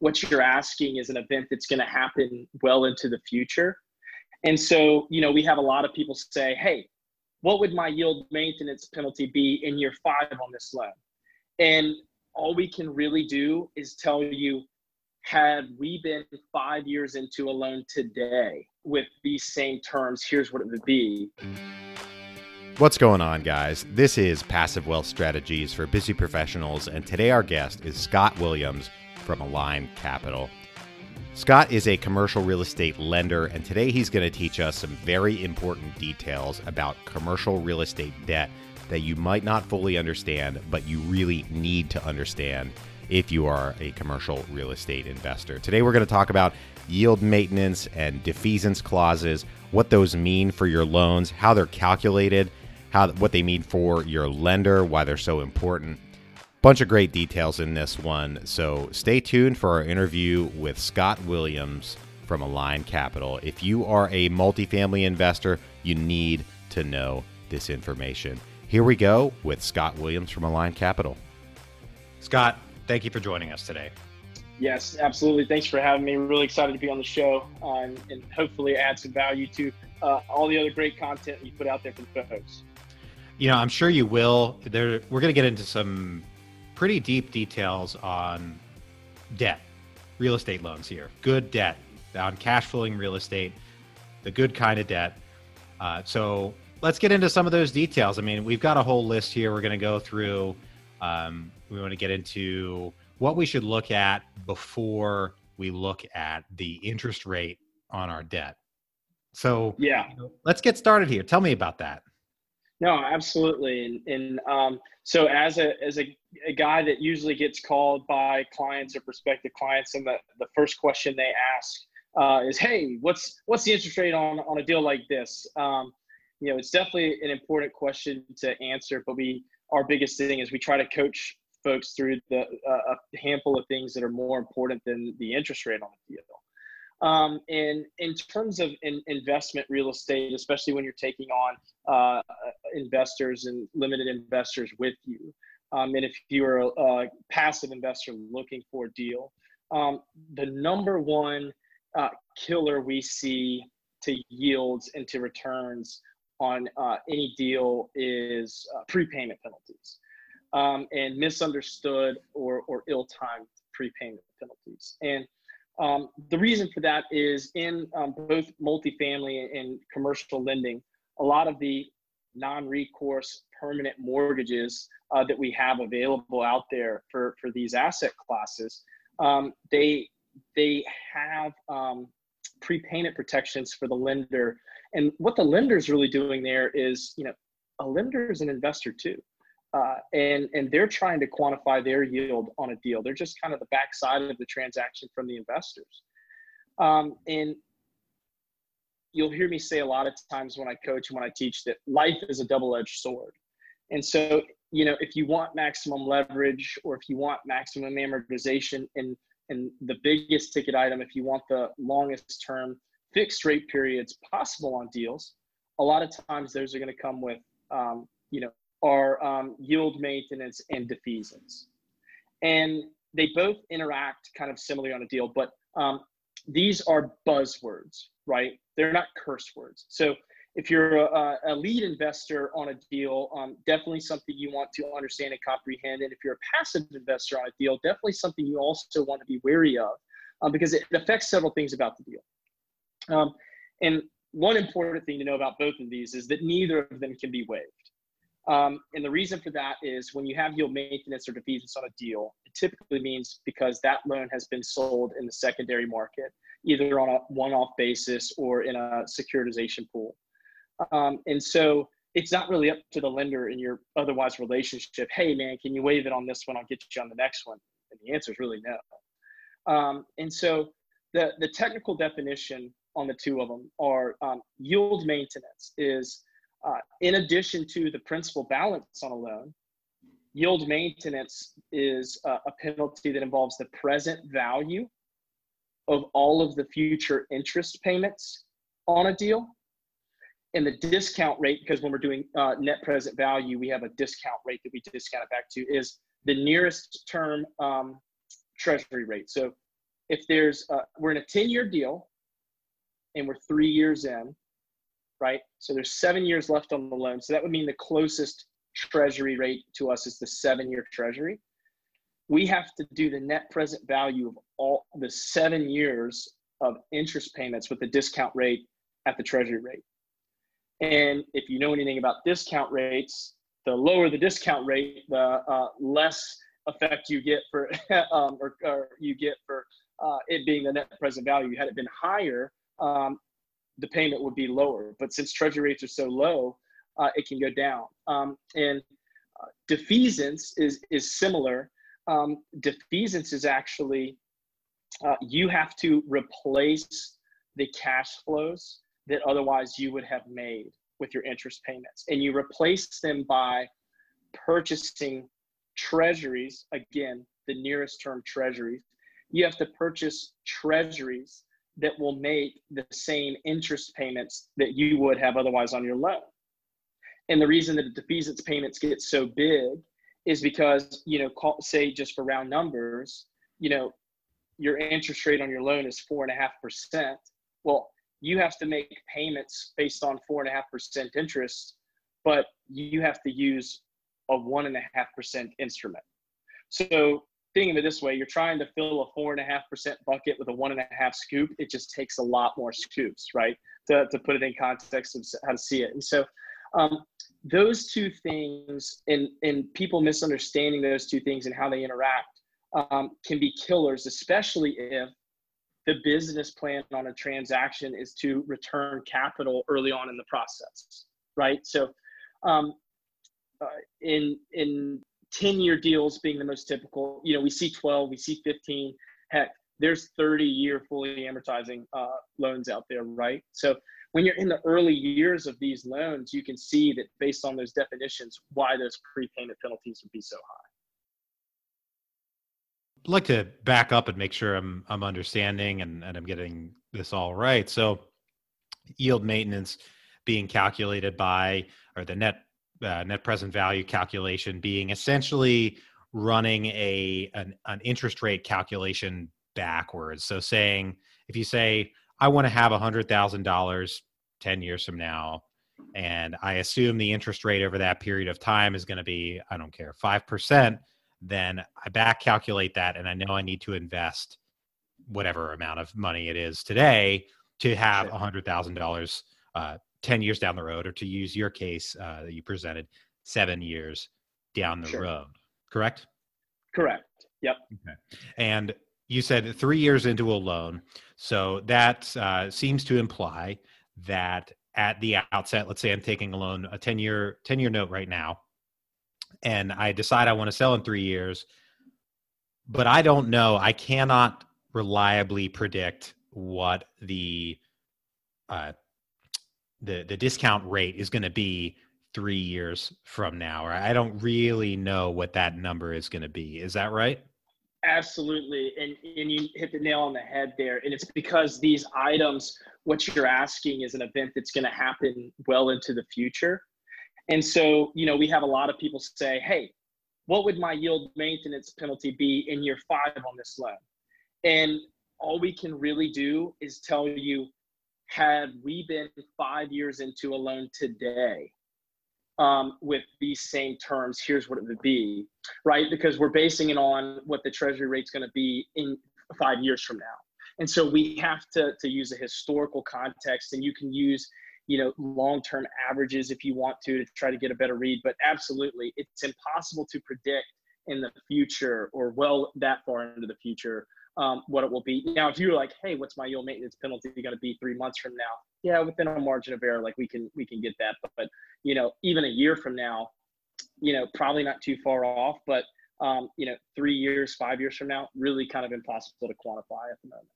what you're asking is an event that's going to happen well into the future. And so, you know, we have a lot of people say, hey, what would my yield maintenance penalty be in year five on this loan? And all we can really do is tell you, had we been five years into a loan today with these same terms, here's what it would be. What's going on, guys? This is Passive Wealth Strategies for Busy Professionals, and today our guest is Scott Williams from Align Capital. Scott is a commercial real estate lender, and today he's going to teach us some very important details about commercial real estate debt that you might not fully understand, but you really need to understand if you are a commercial real estate investor. Today, we're going to talk about yield maintenance and defeasance clauses, what those mean for your loans, how they're calculated, how what they mean for your lender, why they're so important, bunch of great details in this one. So stay tuned for our interview with Scott Williams from Align Capital. If you are a multifamily investor, you need to know this information. Here we go with Scott Williams from Align Capital. Scott, thank you for joining us today. Yes, absolutely. Thanks for having me. Really excited to be on the show uh, and, and, hopefully add some value to uh, all the other great content you put out there for the folks. You know, I'm sure you will. There, we're going to get into some pretty deep details on debt, real estate loans here. Good debt on cash flowing real estate, the good kind of debt. Uh, so let's get into some of those details. I mean, we've got a whole list here we're going to go through. Um, we want to get into what we should look at before we look at the interest rate on our debt. So, yeah, let's get started here. Tell me about that. No, absolutely. And, and um, so as a, as a, a guy that usually gets called by clients or prospective clients, and the, the first question they ask uh, is, Hey, what's, what's the interest rate on, on a deal like this? Um, you know, it's definitely an important question to answer, but we, our biggest thing is we try to coach folks through the, uh, a handful of things that are more important than the interest rate on the deal. Um, and in terms of in, investment real estate, especially when you're taking on uh, investors and limited investors with you, um, and if you're a, a, passive investor looking for a deal, um, the number one uh, killer we see to yields and to returns on uh, any deal is uh, prepayment penalties um, and misunderstood or, or ill-timed prepayment penalties. And um, the reason for that is in um, both multifamily and commercial lending, a lot of the non-recourse permanent mortgages uh, that we have available out there for, for these asset classes, um, they they have um, prepayment protections for the lender. And what the lender is really doing there is, you know, a lender is an investor too. Uh, and and they're trying to quantify their yield on a deal. They're just kind of the backside of the transaction from the investors. Um, and you'll hear me say a lot of times when I coach and when I teach that life is a double-edged sword. And so, you know, if you want maximum leverage or if you want maximum amortization and and the biggest ticket item, if you want the longest term fixed rate periods possible on deals, a lot of times those are going to come with um, you know are um, yield maintenance and defeasance. And they both interact kind of similarly on a deal, but um, these are buzzwords, right? They're not curse words. So if you're a, a lead investor on a deal, um, definitely something you want to understand and comprehend. And if you're a passive investor on a deal, definitely something you also want to be wary of um, because it affects several things about the deal. Um, and one important thing to know about both of these is that neither of them can be waived. Um, and the reason for that is when you have yield maintenance or defeasance on a deal, it typically means because that loan has been sold in the secondary market, either on a one-off basis or in a securitization pool. Um, and so it's not really up to the lender in your otherwise relationship. Hey, man, can you waive it on this one? I'll get you on the next one. And the answer is really no. Um, and so the, the technical definition on the two of them are um, yield maintenance is uh, in addition to the principal balance on a loan, yield maintenance is uh, a penalty that involves the present value of all of the future interest payments on a deal. And the discount rate, because when we're doing uh, net present value, we have a discount rate that we discount it back to, is the nearest term um, treasury rate. So if there's a, we're in a 10 year deal and we're three years in, right? So there's seven years left on the loan. So that would mean the closest treasury rate to us is the seven year treasury. We have to do the net present value of all the seven years of interest payments with the discount rate at the treasury rate. And if you know anything about discount rates, the lower the discount rate, the uh, less effect you get for um, or, or, you get for uh, it being the net present value. Had it been higher, um, the payment would be lower. But since treasury rates are so low, uh, it can go down. Um, and uh, defeasance is is similar. Um, defeasance is actually uh, you have to replace the cash flows that otherwise you would have made with your interest payments. And you replace them by purchasing treasuries, again, the nearest term treasuries. You have to purchase treasuries that will make the same interest payments that you would have otherwise on your loan. And the reason that the defeasance payments get so big is because, you know, call, say just for round numbers, you know, your interest rate on your loan is four and a half percent. Well, you have to make payments based on four and a half percent interest, but you have to use a one and a half percent instrument. So think of it this way: you're trying to fill a four and a half percent bucket with a one and a half scoop. It just takes a lot more scoops, right? To, to put it in context of how to see it. And so um, those two things and, and people misunderstanding those two things and how they interact um, can be killers, especially if the business plan on a transaction is to return capital early on in the process, right? So, um, uh, in in 10 year deals being the most typical, you know, we see 12, we see 15. Heck, there's 30 year fully amortizing uh, loans out there, right? So, when you're in the early years of these loans, you can see that based on those definitions, why those prepayment penalties would be so high like to back up and make sure I'm I'm understanding and, and I'm getting this all right. So yield maintenance being calculated by or the net uh, net present value calculation being essentially running a an, an interest rate calculation backwards. So saying if you say I want to have a hundred thousand dollars ten years from now, and I assume the interest rate over that period of time is going to be I don't care five percent then I back calculate that and I know I need to invest whatever amount of money it is today to have a hundred thousand dollars uh, 10 years down the road or to use your case uh, that you presented seven years down the sure. road correct correct yep okay and you said three years into a loan so that uh, seems to imply that at the outset let's say i'm taking a loan a 10 year 10 year note right now and I decide I want to sell in three years, but I don't know. I cannot reliably predict what the uh, the the discount rate is going to be three years from now, or I don't really know what that number is going to be. Is that right? Absolutely, and and you hit the nail on the head there. And it's because these items, what you're asking, is an event that's going to happen well into the future. And so, you know, we have a lot of people say, hey, what would my yield maintenance penalty be in year five on this loan? And all we can really do is tell you, had we been five years into a loan today um, with these same terms, here's what it would be, right? Because we're basing it on what the treasury rate's going to be in five years from now. And so we have to, to use a historical context, and you can use you know long-term averages if you want to to try to get a better read but absolutely it's impossible to predict in the future or well that far into the future um, what it will be. Now if you're like hey what's my yield maintenance penalty going to be three months from now? Yeah within a margin of error like we can we can get that. But, but you know even a year from now you know probably not too far off but um, you know three years five years from now really kind of impossible to quantify at the moment.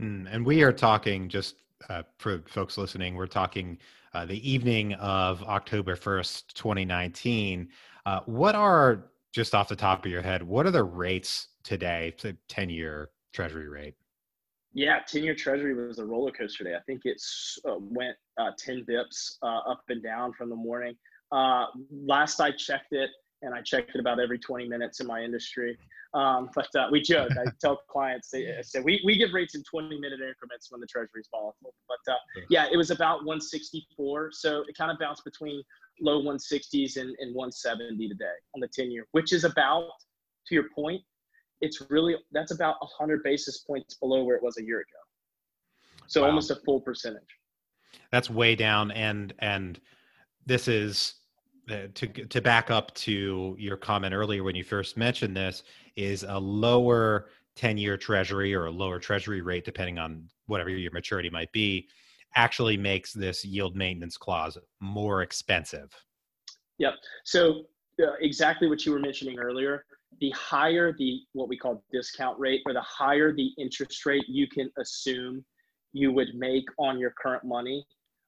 Mm, and we are talking just uh, for folks listening, we're talking uh, the evening of October 1st, 2019. Uh, what are, just off the top of your head, what are the rates today, the 10 year treasury rate? Yeah, 10 year treasury was a roller coaster day. I think it uh, went uh, 10 bips uh, up and down from the morning. last I checked it, and I checked it about every 20 minutes in my industry. Um, but uh, we joke. I tell clients, they I say we, we give rates in 20 minute increments when the treasury is volatile. But uh, yeah, it was about 164. So it kind of bounced between low 160s and, and 170 today on the 10 year, which is about, to your point, it's really, that's about 100 basis points below where it was a year ago. So wow. almost a full percentage. That's way down. And, and this is, uh, to to back up to your comment earlier when you first mentioned this is a lower 10 year treasury or a lower treasury rate depending on whatever your maturity might be actually makes this yield maintenance clause more expensive yep so uh, exactly what you were mentioning earlier the higher the what we call discount rate or the higher the interest rate you can assume you would make on your current money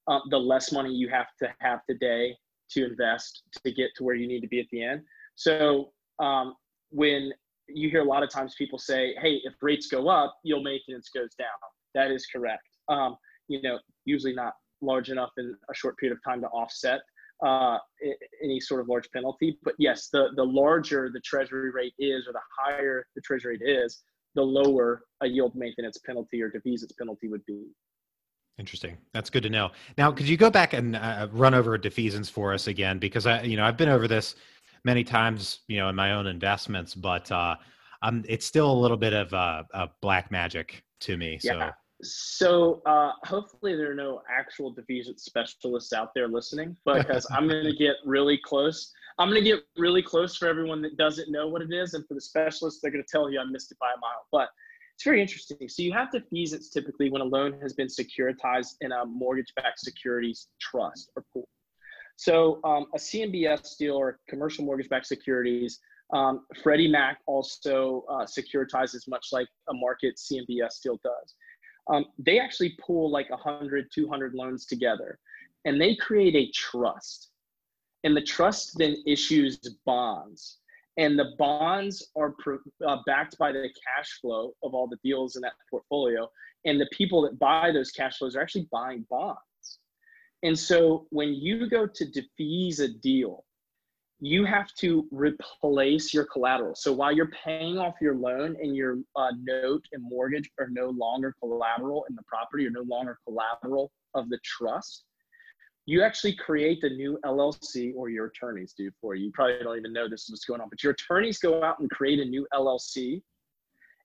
um, the less money you have to have today to invest to get to where you need to be at the end. So um, when you hear a lot of times people say, "Hey, if rates go up, you'll yield maintenance goes down." That is correct. Um, you know, usually not large enough in a short period of time to offset uh, any sort of large penalty. But yes, the the larger the treasury rate is, or the higher the treasury rate is, the lower a yield maintenance penalty or defeasance penalty would be. Interesting. That's good to know. Now, could you go back and uh, run over defeasance for us again? Because I, you know, I've been over this many times, you know, in my own investments, but uh, um, it's still a little bit of uh, a black magic to me. So. Yeah. So uh, hopefully there are no actual defeasance specialists out there listening, because I'm going to get really close. I'm going to get really close for everyone that doesn't know what it is, and for the specialists, they're going to tell you I missed it by a mile. But it's very interesting. So you have defeasance typically when a loan has been securitized in a mortgage-backed securities trust or pool. So um, a CMBS deal or commercial mortgage-backed securities, um, Freddie Mac also uh, securitizes much like a market CMBS deal does. Um, they actually pull like 100, 200 loans together, and they create a trust. And the trust then issues bonds. And the bonds are uh, backed by the cash flow of all the deals in that portfolio. And the people that buy those cash flows are actually buying bonds. And so when you go to defease a deal you have to replace your collateral so while you're paying off your loan and your uh, note and mortgage are no longer collateral in the property or no longer collateral of the trust you actually create the new LLC or your attorneys do for you. You probably don't even know this is what's going on, but your attorneys go out and create a new LLC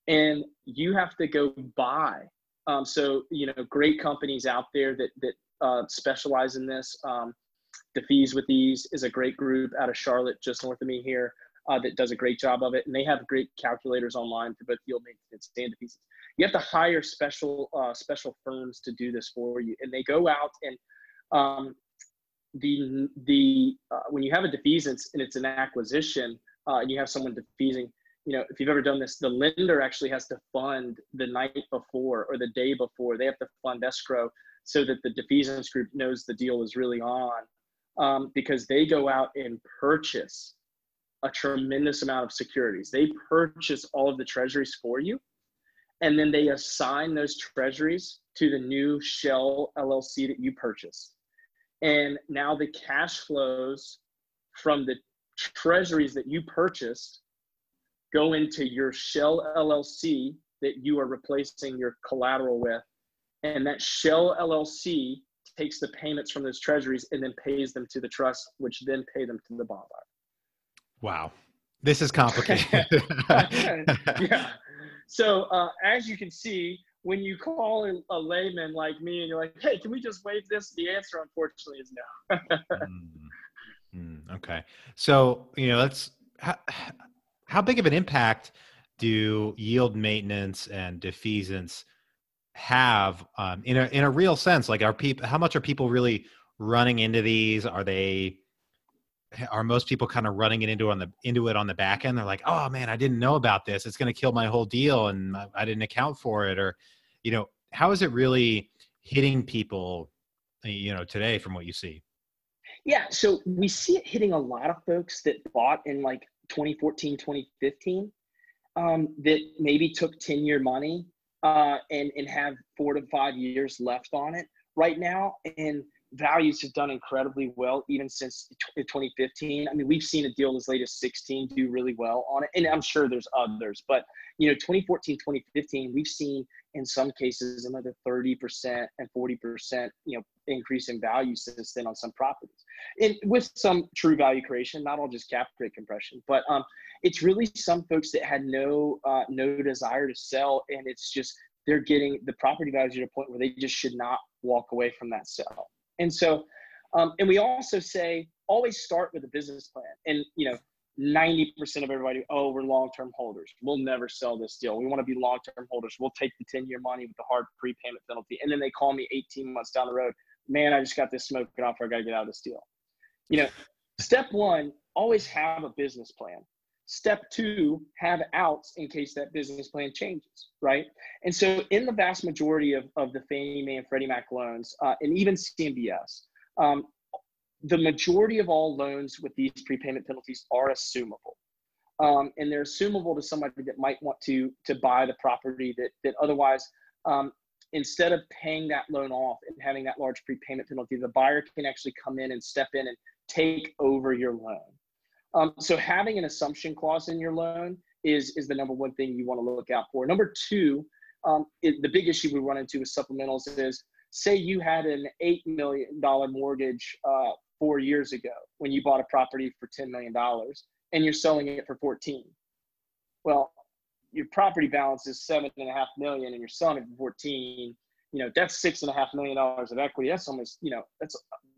and you have to go buy. Um, so, you know, great companies out there that, that uh, specialize in this. Um, Defease with Ease is a great group out of Charlotte, just north of me here, uh, that does a great job of it. And they have great calculators online for both yield maintenance and defeasance. You have to hire special uh, special firms to do this for you, and they go out and um, the the uh, when you have a defeasance and it's an acquisition uh, and you have someone defeasing, you know, if you've ever done this, the lender actually has to fund the night before or the day before. They have to fund escrow so that the defeasance group knows the deal is really on, um, because they go out and purchase a tremendous amount of securities. They purchase all of the treasuries for you, and then they assign those treasuries to the new shell LLC that you purchased. And now the cash flows from the treasuries that you purchased go into your shell LLC that you are replacing your collateral with. And that shell LLC takes the payments from those treasuries and then pays them to the trust, which then pay them to the bond buyer. Wow. This is complicated. yeah. So uh, as you can see, when you call a layman like me and you're like, hey, can we just waive this? The answer, unfortunately, is no. mm, mm, okay. So, you know, let's, how, how big of an impact do yield maintenance and defeasance have um, in a in a real sense? Like, are people? How much are people really running into these? Are they? Are most people kind of running it into on the into it on the back end? They're like, "Oh man, I didn't know about this. It's going to kill my whole deal, and I didn't account for it." Or, you know, how is it really hitting people, you know, today from what you see? Yeah, so we see it hitting a lot of folks that bought in like 2014, 2015, um, that maybe took 10 year money uh, and, and have four to five years left on it right now. And values have done incredibly well even since 2015. I mean, we've seen a deal as late as 16 do really well on it, and I'm sure there's others. But you know, 2014, 2015, we've seen in some cases another 30% and 40% you know increase in value since then on some properties, and with some true value creation, not all just cap rate compression. But um, it's really some folks that had no uh, no desire to sell, and it's just they're getting the property values at a point where they just should not walk away from that sale. And so, um, and we also say always start with a business plan. And you know, 90% of everybody, oh, we're long-term holders. We'll never sell this deal. We want to be long-term holders. We'll take the 10-year money with the hard prepayment penalty. And then they call me 18 months down the road. Man, I just got this smoking offer. I got to get out of this deal. You know, step one, always have a business plan. Step two, have outs in case that business plan changes, right? And so, in the vast majority of, of the Fannie Mae and Freddie Mac loans, uh, and even CMBS, um, the majority of all loans with these prepayment penalties are assumable. Um, and they're assumable to somebody that might want to to buy the property that that otherwise um, instead of paying that loan off and having that large prepayment penalty, the buyer can actually come in and step in and take over your loan. Um, so having an assumption clause in your loan is is the number one thing you want to look out for. Number two, um, it, the big issue we run into with supplementals is say you had an eight million dollar mortgage uh, four years ago when you bought a property for ten million dollars and you're selling it for 14. Well, your property balance is seven and a half million and you're selling it for 14. You know, that's six and a half million dollars of equity. That's almost, you know, that's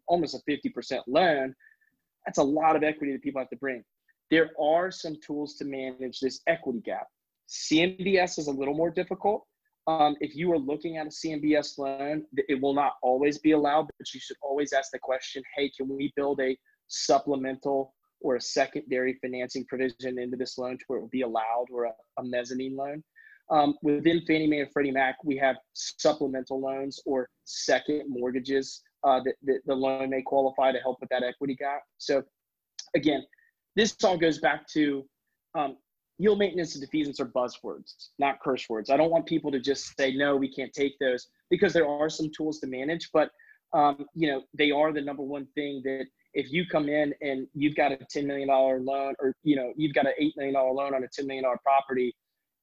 almost a 50% loan that's a lot of equity that people have to bring. There are some tools to manage this equity gap. CMBS is a little more difficult. Um, if you are looking at a CMBS loan, it will not always be allowed, but you should always ask the question hey, can we build a supplemental or a secondary financing provision into this loan to where it will be allowed or a, a mezzanine loan? Um, within Fannie Mae and Freddie Mac, we have supplemental loans or second mortgages uh, that, that the loan may qualify to help with that equity gap. So again, this all goes back to um, yield maintenance and defeasance are buzzwords, not curse words. I don't want people to just say, no, we can't take those because there are some tools to manage, but um, you know, they are the number one thing that if you come in and you've got a $10 million loan or, you know, you've got an $8 million loan on a $10 million property,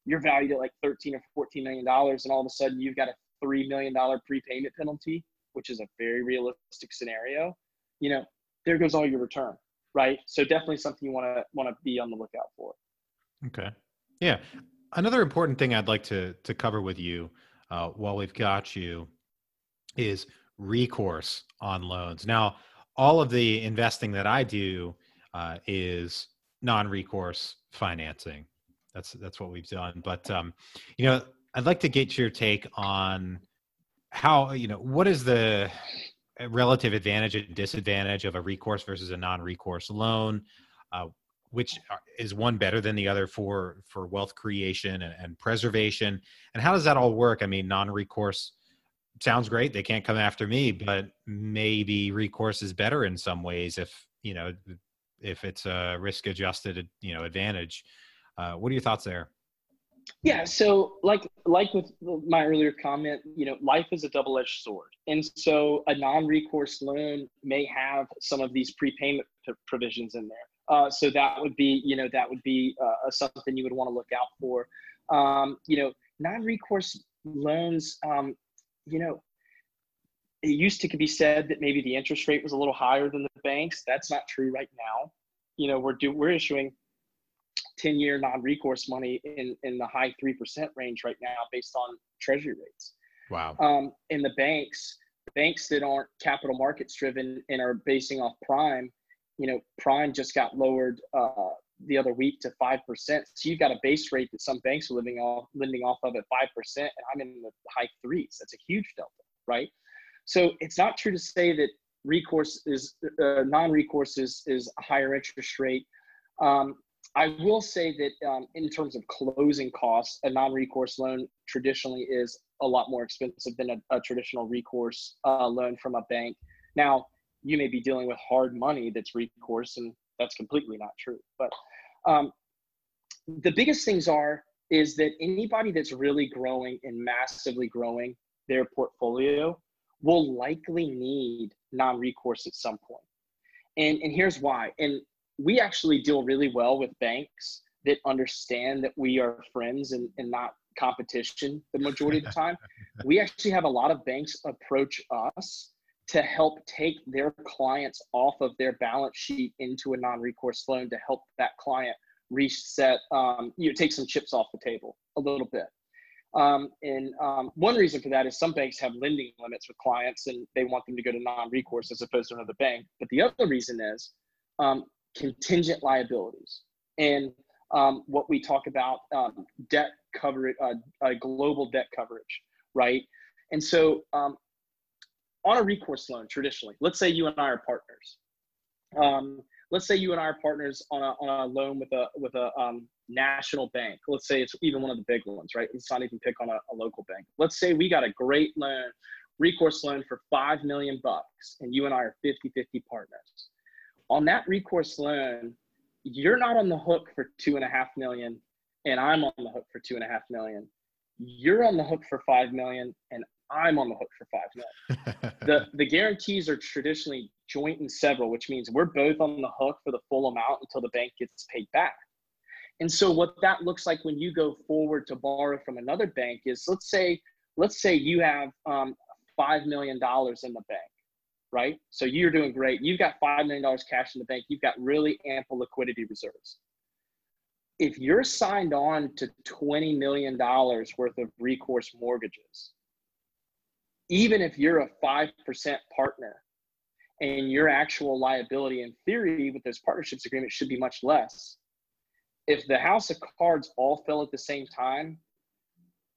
you're valued at like 13 or 14 million dollars and all of a sudden you've got a $3 million prepayment penalty which is a very realistic scenario, you know, there goes all your return, right? So definitely something you want to want to be on the lookout for. Okay. Yeah. Another important thing I'd like to to cover with you uh, while we've got you is recourse on loans. Now, all of the investing that I do uh, is non-recourse financing. That's that's what we've done. But um, you know, I'd like to get your take on how you know what is the uh, relative advantage and disadvantage of a recourse versus a non-recourse loan uh, which is one better than the other for for wealth creation and, and, preservation and how does that all work? I mean non-recourse sounds great they can't come after me but maybe recourse is better in some ways if you know if it's a risk adjusted you know advantage. Uh, what are your thoughts there? Yeah, so like like with my earlier comment, you know, life is a double-edged sword, and so a non-recourse loan may have some of these prepayment provisions in there. Uh, so that would be, you know, that would be uh, something you would want to look out for. Um, you know, non-recourse loans, um, you know, it used to be said that maybe the interest rate was a little higher than the banks. That's not true right now. You know, we're do we're issuing 10 year non recourse money in, in the high 3% range right now based on treasury rates. Wow. Um, and the banks, banks that aren't capital markets driven and are basing off prime, you know, prime just got lowered uh, the other week to 5%. So you've got a base rate that some banks are living off, lending off of at 5%. And I'm in the high threes. That's a huge delta, right? So it's not true to say that recourse is uh, non-recourse is, is a higher interest rate. Um, I will say that um, in terms of closing costs, a non-recourse loan traditionally is a lot more expensive than a, a traditional recourse uh, loan from a bank. Now, you may be dealing with hard money that's recourse, and that's completely not true. But um, the biggest things are is that anybody that's really growing and massively growing their portfolio will likely need non-recourse at some point. And and here's why. And we actually deal really well with banks that understand that we are friends and, and not competition the majority of the time. we actually have a lot of banks approach us to help take their clients off of their balance sheet into a non-recourse loan to help that client reset um, you know, take some chips off the table a little bit. Um, and um, one reason for that is some banks have lending limits with clients and they want them to go to non-recourse as opposed to another bank. But the other reason is um, contingent liabilities. And um, what we talk about um, debt coverage uh, uh, global debt coverage right? And so um, on a recourse loan traditionally let's say you and i are partners. Um, let's say you and i are partners on a, on a loan with a with a um, national bank. Let's say it's even one of the big ones right? Let's not even pick on a, a local bank. Let's say we got a great loan recourse loan for five million bucks and you and i are 50 50 partners. On that recourse loan you're not on the hook for two and a half million and i'm on the hook for two and a half million. You're on the hook for five million and I'm on the hook for five million. the the guarantees are traditionally joint and several, which means we're both on the hook for the full amount until the bank gets paid back. And so what that looks like when you go forward to borrow from another bank is let's say let's say you have um, five million dollars in the bank, right? So you're doing great. You've got five million dollars cash in the bank. You've got really ample liquidity reserves. If you're signed on to $20 million worth of recourse mortgages, even if you're a 5% partner and your actual liability in theory with those partnerships agreements should be much less if the house of cards all fell at the same time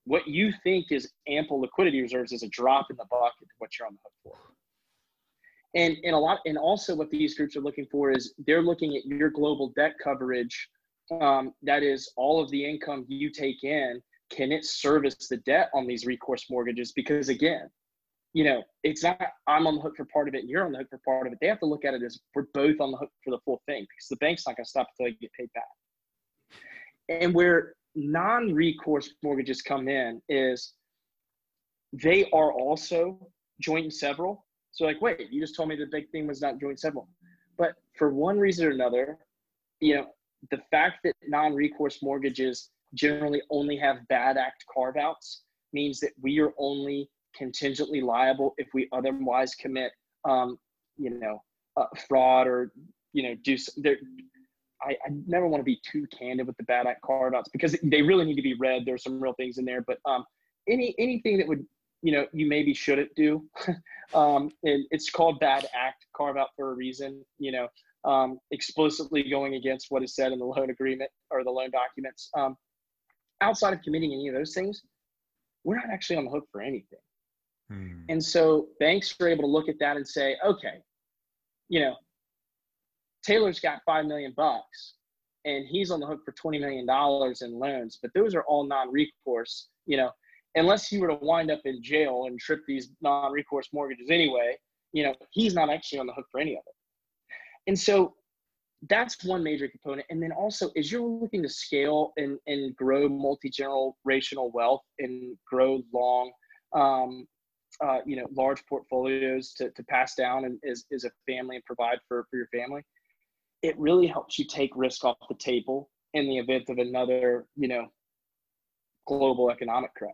what you think is ample liquidity reserves is a drop in the bucket of what you're on the hook for. And and a lot and also what these groups are looking for is they're looking at your global debt coverage um, that is all of the income you take in can it service the debt on these recourse mortgages because again you know, it's not I'm on the hook for part of it and you're on the hook for part of it. They have to look at it as we're both on the hook for the full thing because the bank's not going to stop until you get paid back. And where non-recourse mortgages come in is they are also joint and several. So like, wait, you just told me the big thing was not joint several. But for one reason or another, you know, the fact that non-recourse mortgages generally only have bad act carve-outs means that we are only contingently liable if we otherwise commit, um, you know, uh, fraud or you know do there. I, I, never want to be too candid with the bad act carve outs because they really need to be read. There's some real things in there, but um, any anything that would you know you maybe shouldn't do, um, and it's called bad act carve out for a reason. You know, um, explicitly going against what is said in the loan agreement or the loan documents. Um, outside of committing any of those things, we're not actually on the hook for anything. Hmm. And so banks are able to look at that and say, okay, you know, Taylor's got five million bucks and he's on the hook for $20 million in loans, but those are all non-recourse, you know, unless he were to wind up in jail and trip these non-recourse mortgages anyway, you know, he's not actually on the hook for any of it. And so that's one major component. And then also as you're looking to scale and, and grow multi-generational wealth and grow long, um, uh, you know large portfolios to, to pass down and as, as a family and provide for, for your family it really helps you take risk off the table in the event of another you know global economic crash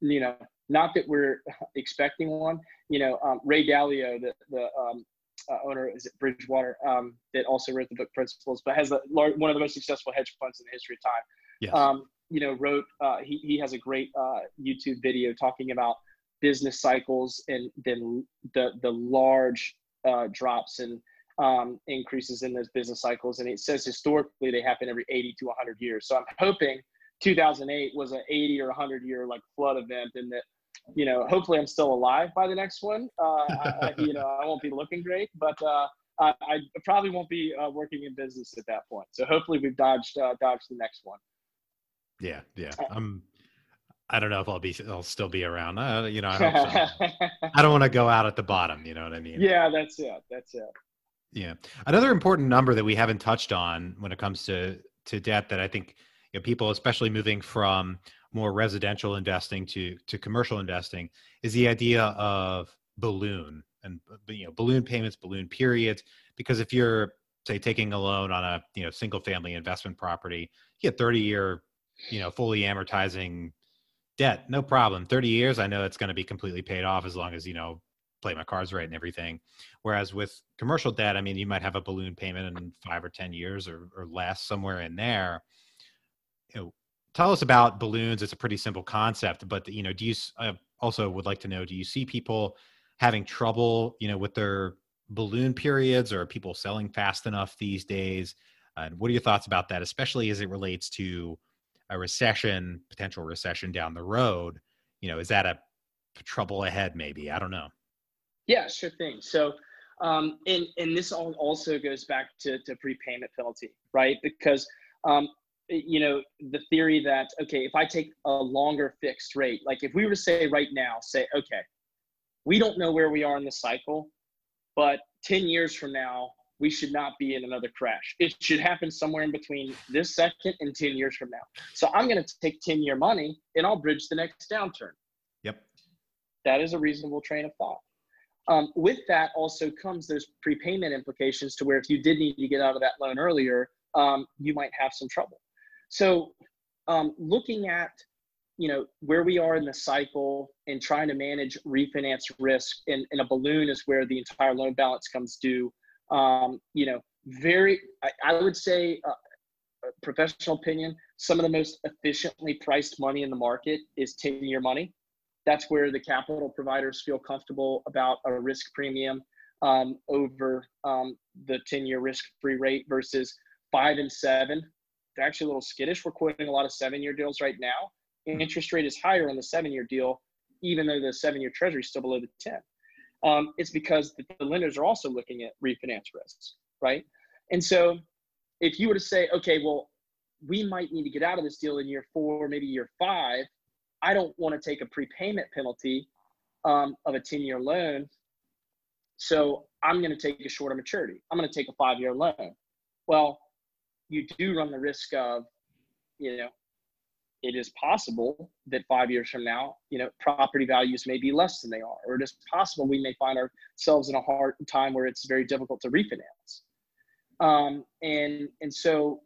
you know not that we're expecting one you know um, ray dalio the, the um, uh, owner is it bridgewater um, that also wrote the book principles but has a, one of the most successful hedge funds in the history of time yes. Um, you know wrote uh, he, he has a great uh, youtube video talking about business cycles and then the the large uh, drops and um, increases in those business cycles. And it says historically they happen every 80 to 100 years. So I'm hoping 2008 was an 80 or 100 year like flood event, and that you know hopefully I'm still alive by the next one. Uh, I, you know I won't be looking great, but uh, I, I, probably won't be uh, working in business at that point. So hopefully we've dodged uh, dodged the next one. Yeah, yeah. Uh, I'm I don't know if I'll be I'll still be around. Uh, you know, I, so. I don't want to go out at the bottom. You know what I mean? Yeah, that's it. That's it. Yeah. Another important number that we haven't touched on when it comes to to debt that I think you know, people, especially moving from more residential investing to to commercial investing, is the idea of balloon and you know balloon payments, balloon periods. Because if you're say taking a loan on a you know single family investment property, you get 30 year you know fully amortizing debt, no problem. 30 years, I know it's going to be completely paid off as long as you know play my cards right and everything. Whereas with commercial debt, I mean, you might have a balloon payment in five or 10 years or, or less, somewhere in there. Tell us about balloons. It's a pretty simple concept, but you know, do you I also would like to know, do you see people having trouble, you know, with their balloon periods or people selling fast enough these days? And what are your thoughts about that, especially as it relates to a recession, potential recession down the road? You know, is that a trouble ahead? Maybe I don't know. Yeah, sure thing. So, um, and and this all also goes back to to prepayment penalty, right? Because um, you know the theory that okay, if I take a longer fixed rate, like if we were to say right now, say okay, we don't know where we are in the cycle, but ten years from now, we should not be in another crash. It should happen somewhere in between this second and 10 years from now. So I'm going to take 10 year money and I'll bridge the next downturn. Yep. That is a reasonable train of thought. Um, with that also comes those prepayment implications to where if you did need to get out of that loan earlier, um, you might have some trouble. So um, looking at you know where we are in the cycle and trying to manage refinance risk and, and a balloon is where the entire loan balance comes due um, you know very I, I would say uh, professional opinion some of the most efficiently priced money in the market is 10 year money that's where the capital providers feel comfortable about a risk premium um, over um, the 10 year risk free rate versus five and seven. They're actually a little skittish. We're quoting a lot of seven year deals right now. Interest rate is higher on the seven year deal, even though the seven year treasury is still below the 10. Um, it's because the, the lenders are also looking at refinance risks, right? And so if you were to say, okay, well, we might need to get out of this deal in year four, maybe year five, I don't want to take a prepayment penalty um, of a 10 year loan. So I'm going to take a shorter maturity. I'm going to take a five year loan. Well, you do run the risk of, you know, it is possible that five years from now, you know, property values may be less than they are, or it is possible we may find ourselves in a hard time where it's very difficult to refinance. Um, and and so,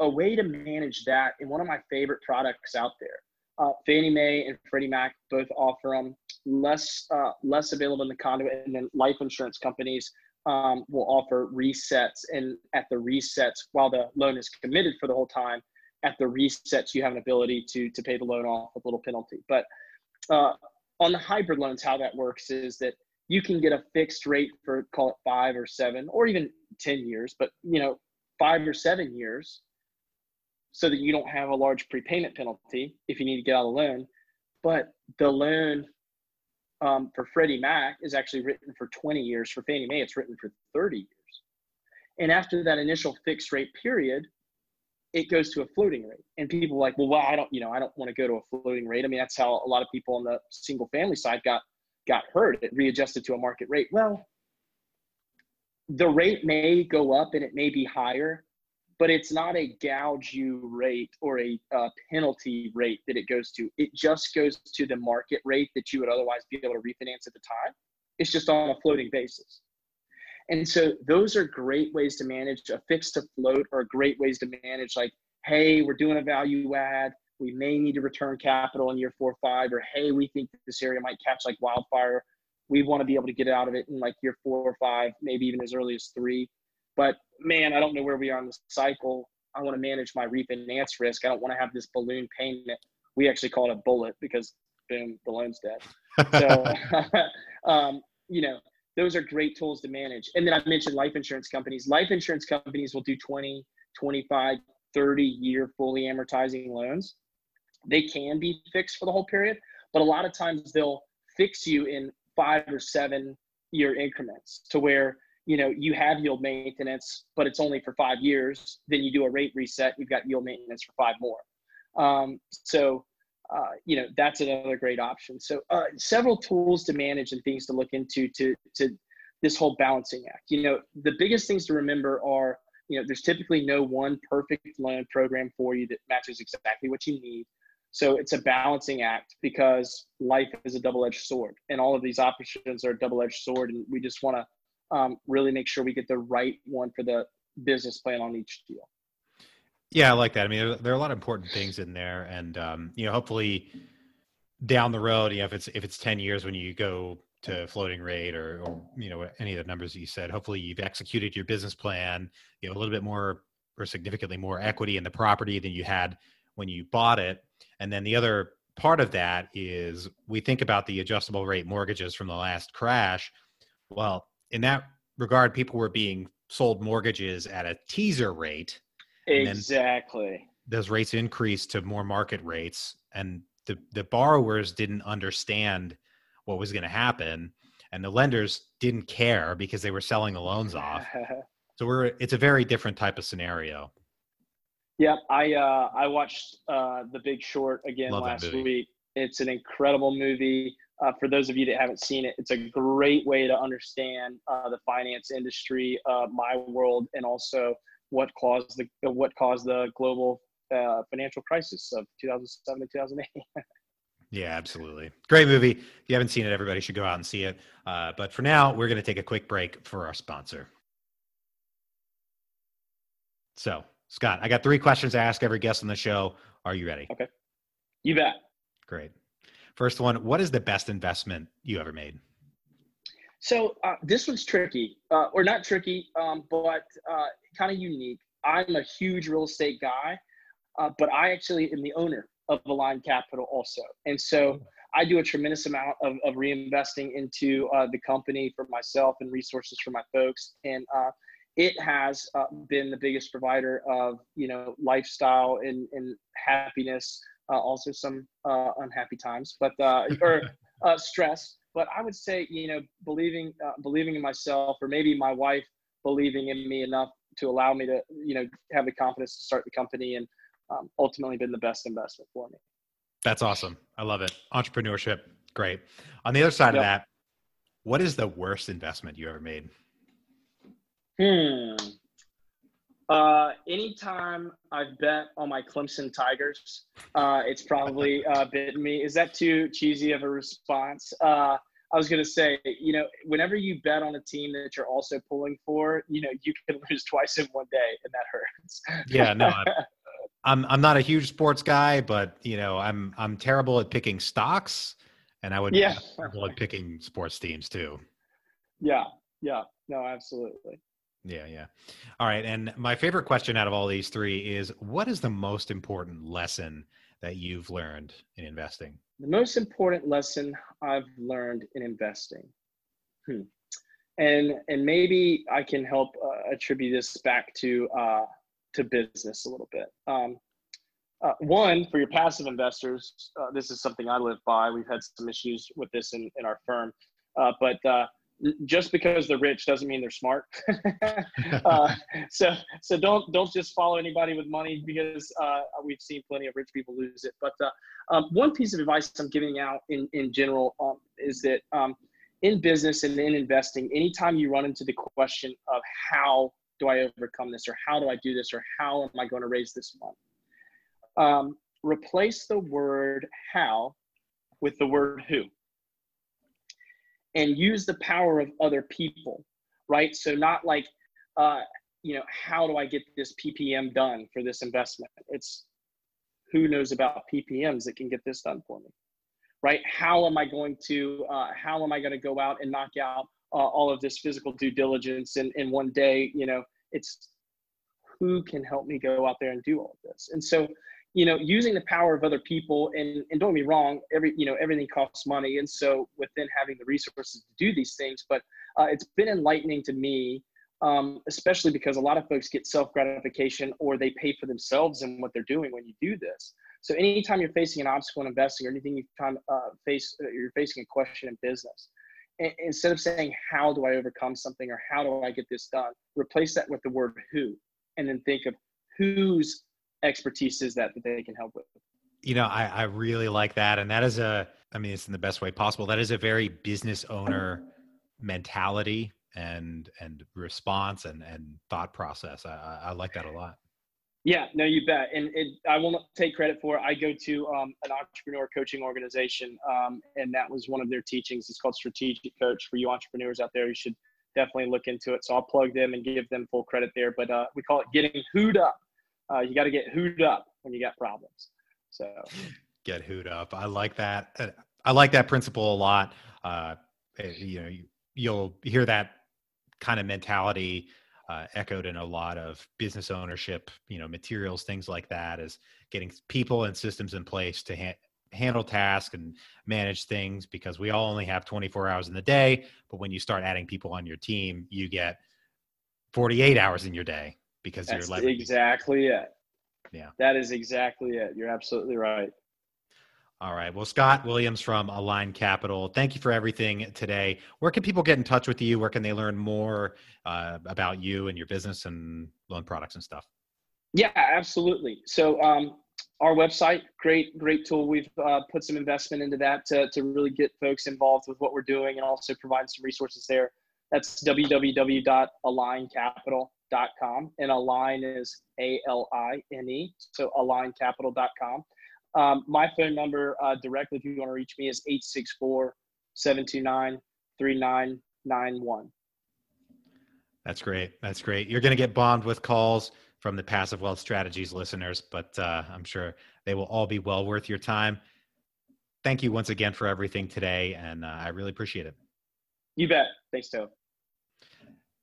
a way to manage that, and one of my favorite products out there uh, Fannie Mae and Freddie Mac both offer them. Less uh, less available in the conduit, and then life insurance companies um, will offer resets. And at the resets, while the loan is committed for the whole time, at the resets you have an ability to to pay the loan off with a little penalty. But uh, on the hybrid loans, how that works is that you can get a fixed rate for call it five or seven or even ten years, but you know five or seven years so that you don't have a large prepayment penalty if you need to get out of the loan. But the loan um, for Freddie Mac is actually written for 20 years. For Fannie Mae, it's written for 30 years. And after that initial fixed rate period, it goes to a floating rate. And people are like, well, well, I don't, you know, I don't want to go to a floating rate. I mean, that's how a lot of people on the single family side got got hurt. It readjusted to a market rate. Well, the rate may go up and it may be higher, but it's not a gouge you rate or a uh, penalty rate that it goes to. It just goes to the market rate that you would otherwise be able to refinance at the time. It's just on a floating basis. And so those are great ways to manage a fixed to float or great ways to manage like, hey, we're doing a value add. We may need to return capital in year four or five, or hey, we think this area might catch like wildfire. We want to be able to get out of it in like year four or five, maybe even as early as three. But man, I don't know where we are in the cycle. I want to manage my refinance risk. I don't want to have this balloon payment. We actually call it a bullet because boom, the loan's dead. So, um, you know, those are great tools to manage. And then I mentioned life insurance companies. Life insurance companies will do 20, 25, 30 year fully amortizing loans. They can be fixed for the whole period, but a lot of times they'll fix you in five or seven year increments to where you know you have yield maintenance but it's only for five years then you do a rate reset you've got yield maintenance for five more. Um, so uh, you know that's another great option. So uh, several tools to manage and things to look into to to this whole balancing act. You know the biggest things to remember are you know there's typically no one perfect loan program for you that matches exactly what you need. So it's a balancing act because life is a double edged sword, and all of these options are a double edged sword, and we just want to um, really make sure we get the right one for the business plan on each deal. Yeah, I like that. I mean, there, are a lot of important things in there, and um, you know, hopefully down the road, you know, if it's if it's ten years when you go to floating rate or, or you know any of the numbers that you said, hopefully you've executed your business plan. You know, a little bit more or significantly more equity in the property than you had when you bought it, and then the other part of that is we think about the adjustable rate mortgages from the last crash. Well, in that regard, people were being sold mortgages at a teaser rate. Exactly. Those rates increased to more market rates, and the the borrowers didn't understand what was going to happen, and the lenders didn't care because they were selling the loans off. so we're it's a very different type of scenario. Yeah, I uh, I watched uh, The Big Short again Love last week. It's an incredible movie. Uh, for those of you that haven't seen it, it's a great way to understand uh, the finance industry, uh, my world, and also what caused the what caused the global uh, financial crisis of 2007 to 2008. yeah, absolutely. Great movie. If you haven't seen it, everybody should go out and see it. Uh, but for now, we're going to take a quick break for our sponsor. So, Scott, I got three questions to ask every guest on the show. Are you ready? Okay. You bet. Great. First one What is the best investment you ever made? So, uh, this one's tricky, uh, or not tricky, um, but uh, kind of unique. I'm a huge real estate guy, uh, but I actually am the owner of Aline Capital also. And so I do a tremendous amount of, of reinvesting into uh, the company for myself and resources for my folks. And uh, it has been the biggest provider of, you know, lifestyle and, and happiness, also some uh, unhappy times, but, or stress. But I would say, you know, believing, believing in myself, or maybe my wife believing in me enough to allow me to, you know, have the confidence to start the company and um, ultimately been the best investment for me. That's awesome. I love it. Entrepreneurship, great. On the other side yep. of that, what is the worst investment you ever made? Hmm. Uh, anytime I've bet on my Clemson Tigers, uh, it's probably uh, bitten me. Is that too cheesy of a response? Uh, I was going to say, you know, whenever you bet on a team that you're also pulling for, you know, you can lose twice in one day, and that hurts. Yeah, no, I'm I'm not a huge sports guy, but you know, I'm I'm terrible at picking stocks, and I would yeah. be terrible at picking sports teams too. Yeah, yeah, no, absolutely. Yeah, yeah. All right, and my favorite question out of all these three is, what is the most important lesson that you've learned in investing? The most important lesson I've learned in investing. Hmm. And and maybe I can help uh, attribute this back to uh, to business a little bit. Um, uh, one, for your passive investors, uh, this is something I live by. We've had some issues with this in, in our firm, uh, but uh, just because they're rich doesn't mean they're smart. Uh, so, so don't don't just follow anybody with money because uh, we've seen plenty of rich people lose it. But um, one piece of advice I'm giving out in in general um, is that um, in business and in investing, anytime you run into the question of how do I overcome this or how do I do this or how am I going to raise this money? Um, replace the word how with the word who and use the power of other people, right? So, not like, uh, you know, how do I get this PPM done for this investment? It's who knows about PPMs that can get this done for me, right? How am I going to, uh, how am I going to go out and knock out uh, all of this physical due diligence in, in one day you know it's who can help me go out there and do all of this and so you know using the power of other people and, and don't me wrong every you know everything costs money and so within having the resources to do these things but uh, it's been enlightening to me um, especially because a lot of folks get self gratification or they pay for themselves and what they're doing when you do this. So anytime you're facing an obstacle in investing or anything you kind of uh, face uh, you're facing a question in business instead of saying how do i overcome something? or how do i get this done? replace that with the word who and then think of whose expertise is that that they can help with you know i, I really like that and that is a i mean it's in the best way possible that is a very business owner mentality and and response and and thought process i, I like that a lot Yeah, no, you bet. And it, I will not take credit for it. I go to um, an entrepreneur coaching organization, um, and that was one of their teachings. It's called Strategic Coach. For you entrepreneurs out there, you should definitely look into it. So I'll plug them and give them full credit there. But uh, we call it getting hooed up. Uh, you got to get hooed up when you got problems. So get hooed up. I like that. Uh, I like that principle a lot. Uh, eh, you know, you'll hear that kind of mentality uh, echoed in a lot of business ownership, you know, materials, things like that, is getting people and systems in place to ha- handle tasks and manage things because we all only have 24 hours in the day. But when you start adding people on your team, you get 48 hours in your day because That's you're letting exactly it. Yeah. That is exactly it. You're absolutely right. All right. Well, Scott Williams from Aline Capital, thank you for everything today. Where can people get in touch with you? Where can they learn more uh, about you and your business and loan products and stuff? Yeah, absolutely. So, um, our website, great, great tool. We've uh, put some investment into that to, to really get folks involved with what we're doing and also provide some resources there. That's www.alinecapital.com. Dot com and Aline is A L I N E. So, alinecapital.com. Um, my phone number uh, directly, if you want to reach me, is 864 729 3991. That's great. That's great. You're going to get bombed with calls from the Passive Wealth Strategies listeners, but uh, I'm sure they will all be well worth your time. Thank you once again for everything today, and uh, I really appreciate it. You bet. Thanks, Joe.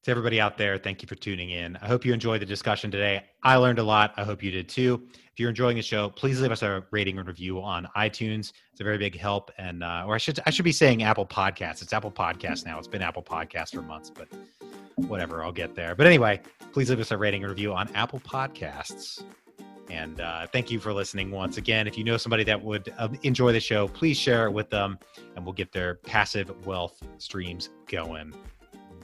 To everybody out there, thank you for tuning in. I hope you enjoyed the discussion today. I learned a lot. I hope you did too. If you're enjoying the show, please leave us a rating and review on iTunes. It's a very big help. And uh, or I should I should be saying Apple Podcasts. It's Apple Podcasts now. It's been Apple Podcasts for months, but whatever, I'll get there. But anyway, please leave us a rating and review on Apple Podcasts. And uh, thank you for listening once again. If you know somebody that would uh, enjoy the show, please share it with them, and we'll get their passive wealth streams going.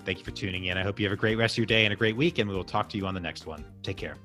Thank you for tuning in. I hope you have a great rest of your day and a great week, and we will talk to you on the next one. Take care.